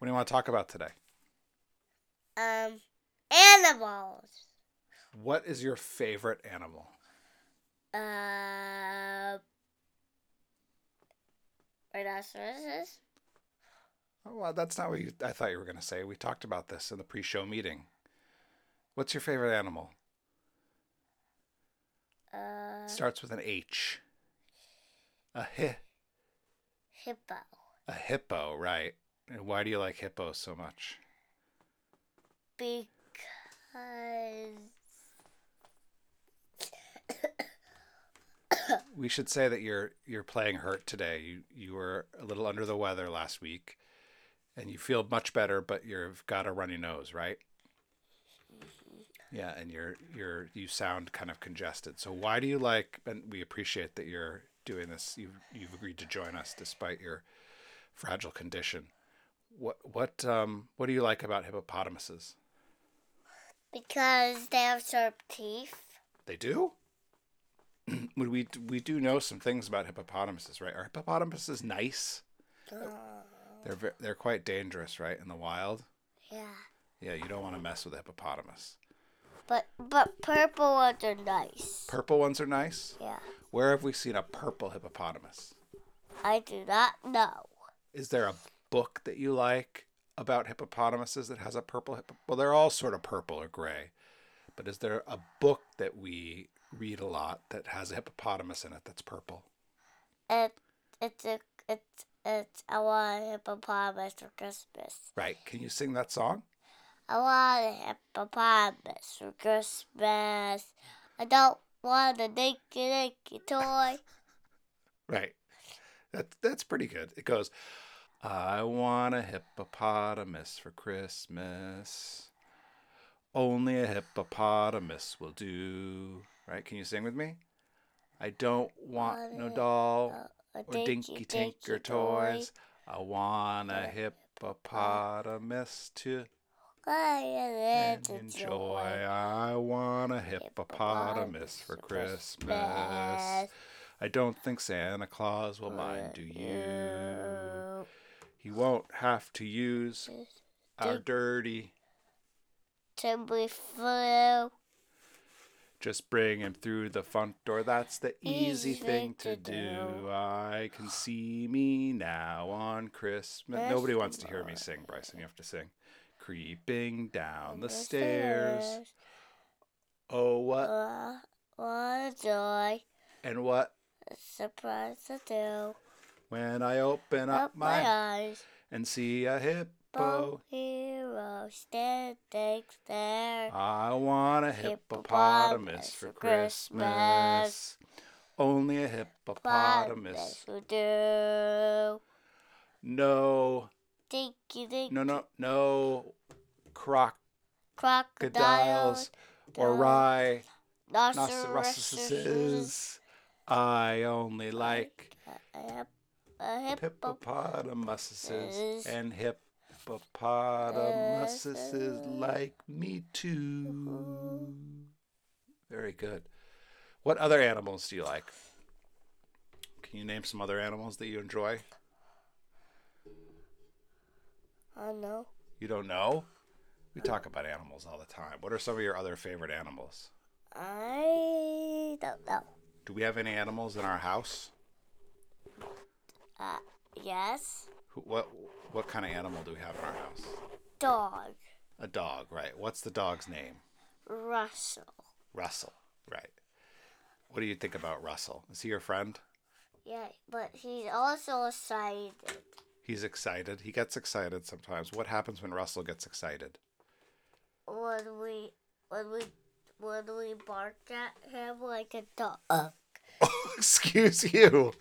What do you want to talk about today? Um, animals. What is your favorite animal? Uh, rhinoceroses. Oh, well, that's not what you, I thought you were going to say. We talked about this in the pre-show meeting. What's your favorite animal? Uh, Starts with an H. A hi, hippo. a hippo, right? And why do you like hippos so much? Because We should say that you're you're playing hurt today. You you were a little under the weather last week, and you feel much better, but you've got a runny nose, right? Yeah, and you're you're you sound kind of congested. So why do you like? And we appreciate that you're doing this. You've you've agreed to join us despite your fragile condition. What what um what do you like about hippopotamuses? because they have sharp teeth. They do. We we do know some things about hippopotamuses, right? Are hippopotamuses nice? They're they're quite dangerous, right, in the wild. Yeah, Yeah, you don't want to mess with a hippopotamus. but but purple ones are nice. Purple ones are nice. Yeah, Where have we seen a purple hippopotamus? I do not know. Is there a book that you like about hippopotamuses that has a purple hippo? Well, they're all sort of purple or gray, but is there a book that we read a lot that has a hippopotamus in it that's purple? It it's a it's it's I want a hippopotamus for Christmas. Right? Can you sing that song? I want a hippopotamus for Christmas. I don't want a dinky dinky toy. Right. That that's pretty good. It goes, I want a hippopotamus for Christmas. Only a hippopotamus will do. Right? Can you sing with me? I don't want no doll or dinky tinker toys. I want a hippopotamus to and enjoy. I want a hippopotamus for Christmas. I don't think Santa Claus will mind, do you? He won't have to use our dirty. Timber flu. Just bring him through the front door. That's the easy thing to do. I can see me now on Christmas. Nobody wants to hear me sing, Bryson. You have to sing. Creeping down the stairs. Oh, what what a joy. and what A surprise to do. When I open up Up my my eyes. and see a hippo. Hero standing there. I want a hippopotamus for Christmas. Only a hippopotamus. will do. No, Dinky dinky no, no, no crocodiles crocodiles. or rye rhinoceroses. I only like A, hip- a hippopotamuses and hippopotamuses like me too. Uh-huh. Very good. What other animals do you like? Can you name some other animals that you enjoy? I know. You don't know? We talk about animals all the time. What are some of your other favorite animals? I don't know. Do we have any animals in our house? Uh, yes. Who, what what kind of animal do we have in our house? Dog. A dog, right? What's the dog's name? Russell. Russell, right? What do you think about Russell? Is he your friend? Yeah, but he's also excited. He's excited. He gets excited sometimes. What happens when Russell gets excited? When we when we when we bark at him like a dog. excuse you.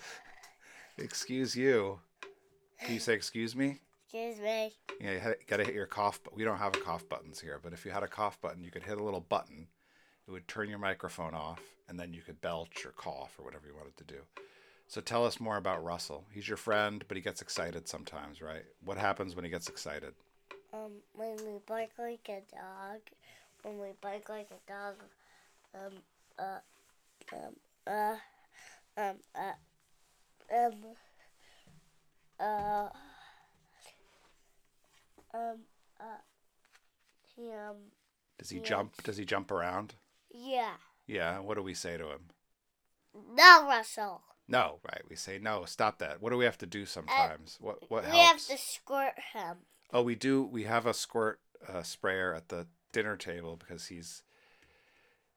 Excuse you. Can you say excuse me? Excuse me. Yeah, you got to hit your cough. But we don't have a cough buttons here. But if you had a cough button, you could hit a little button. It would turn your microphone off, and then you could belch or cough or whatever you wanted to do. So tell us more about Russell. He's your friend, but he gets excited sometimes, right? What happens when he gets excited? Um, when we bark like a dog, when we bark like a dog, um, uh, um, uh, um, uh, um, uh, Um. Uh. He um. Does he jump? Does he jump around? Yeah. Yeah. What do we say to him? No, Russell. No, right? We say no. Stop that. What do we have to do sometimes? what what we have to squirt him. Oh, we do. We have a squirt uh, sprayer at the dinner table because he's.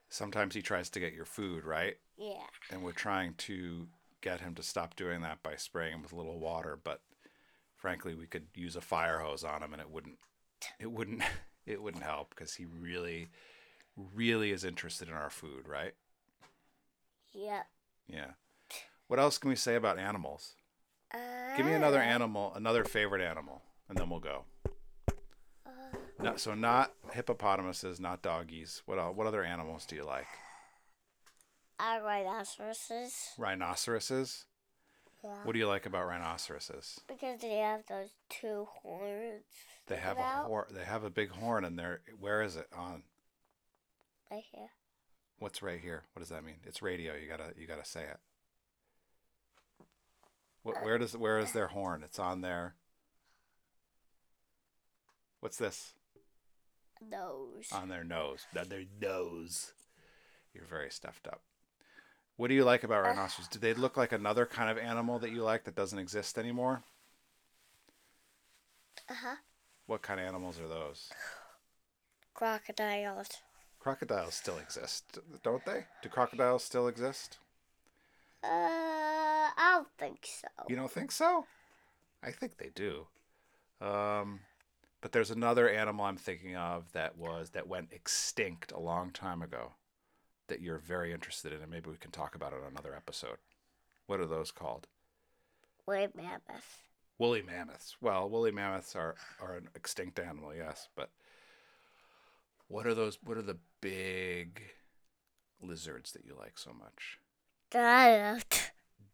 Sometimes he tries to get your food, right? Yeah. And we're trying to get him to stop doing that by spraying him with a little water. But frankly, we could use a fire hose on him, and it wouldn't. It wouldn't. It wouldn't help because he really, really is interested in our food, right? Yeah. Yeah. What else can we say about animals? Uh, Give me another animal, another favorite animal, and then we'll go. Uh, No, so not hippopotamuses, not doggies. What what other animals do you like? Uh, rhinoceroses. Rhinoceroses. Yeah. What do you like about rhinoceroses? Because they have those two horns. They have a sticking out hor- They have a big horn, and they're where is it on? Right here. What's right here? What does that mean? It's radio. You gotta you gotta say it. What, where does where is their horn? It's on their. What's this? Nose. On their nose. On their nose. You're very stuffed up. What do you like about rhinoceros? Do they look like another kind of animal that you like that doesn't exist anymore? Uh huh. What kind of animals are those? Crocodiles. Crocodiles still exist, don't they? Do crocodiles still exist? Uh, I don't think so. You don't think so? I think they do. Um, but there's another animal I'm thinking of that was that went extinct a long time ago that you're very interested in, and maybe we can talk about it on another episode. What are those called? Woolly mammoths. Woolly mammoths. Well, woolly mammoths are, are an extinct animal, yes, but what are those? What are the big lizards that you like so much? Dinosaur.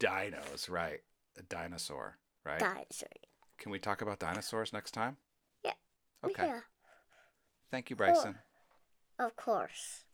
Dinos, right? A dinosaur, right? Dinosaur. Can we talk about dinosaurs next time? Yeah. Okay. Yeah, Thank you, Bryson. of course.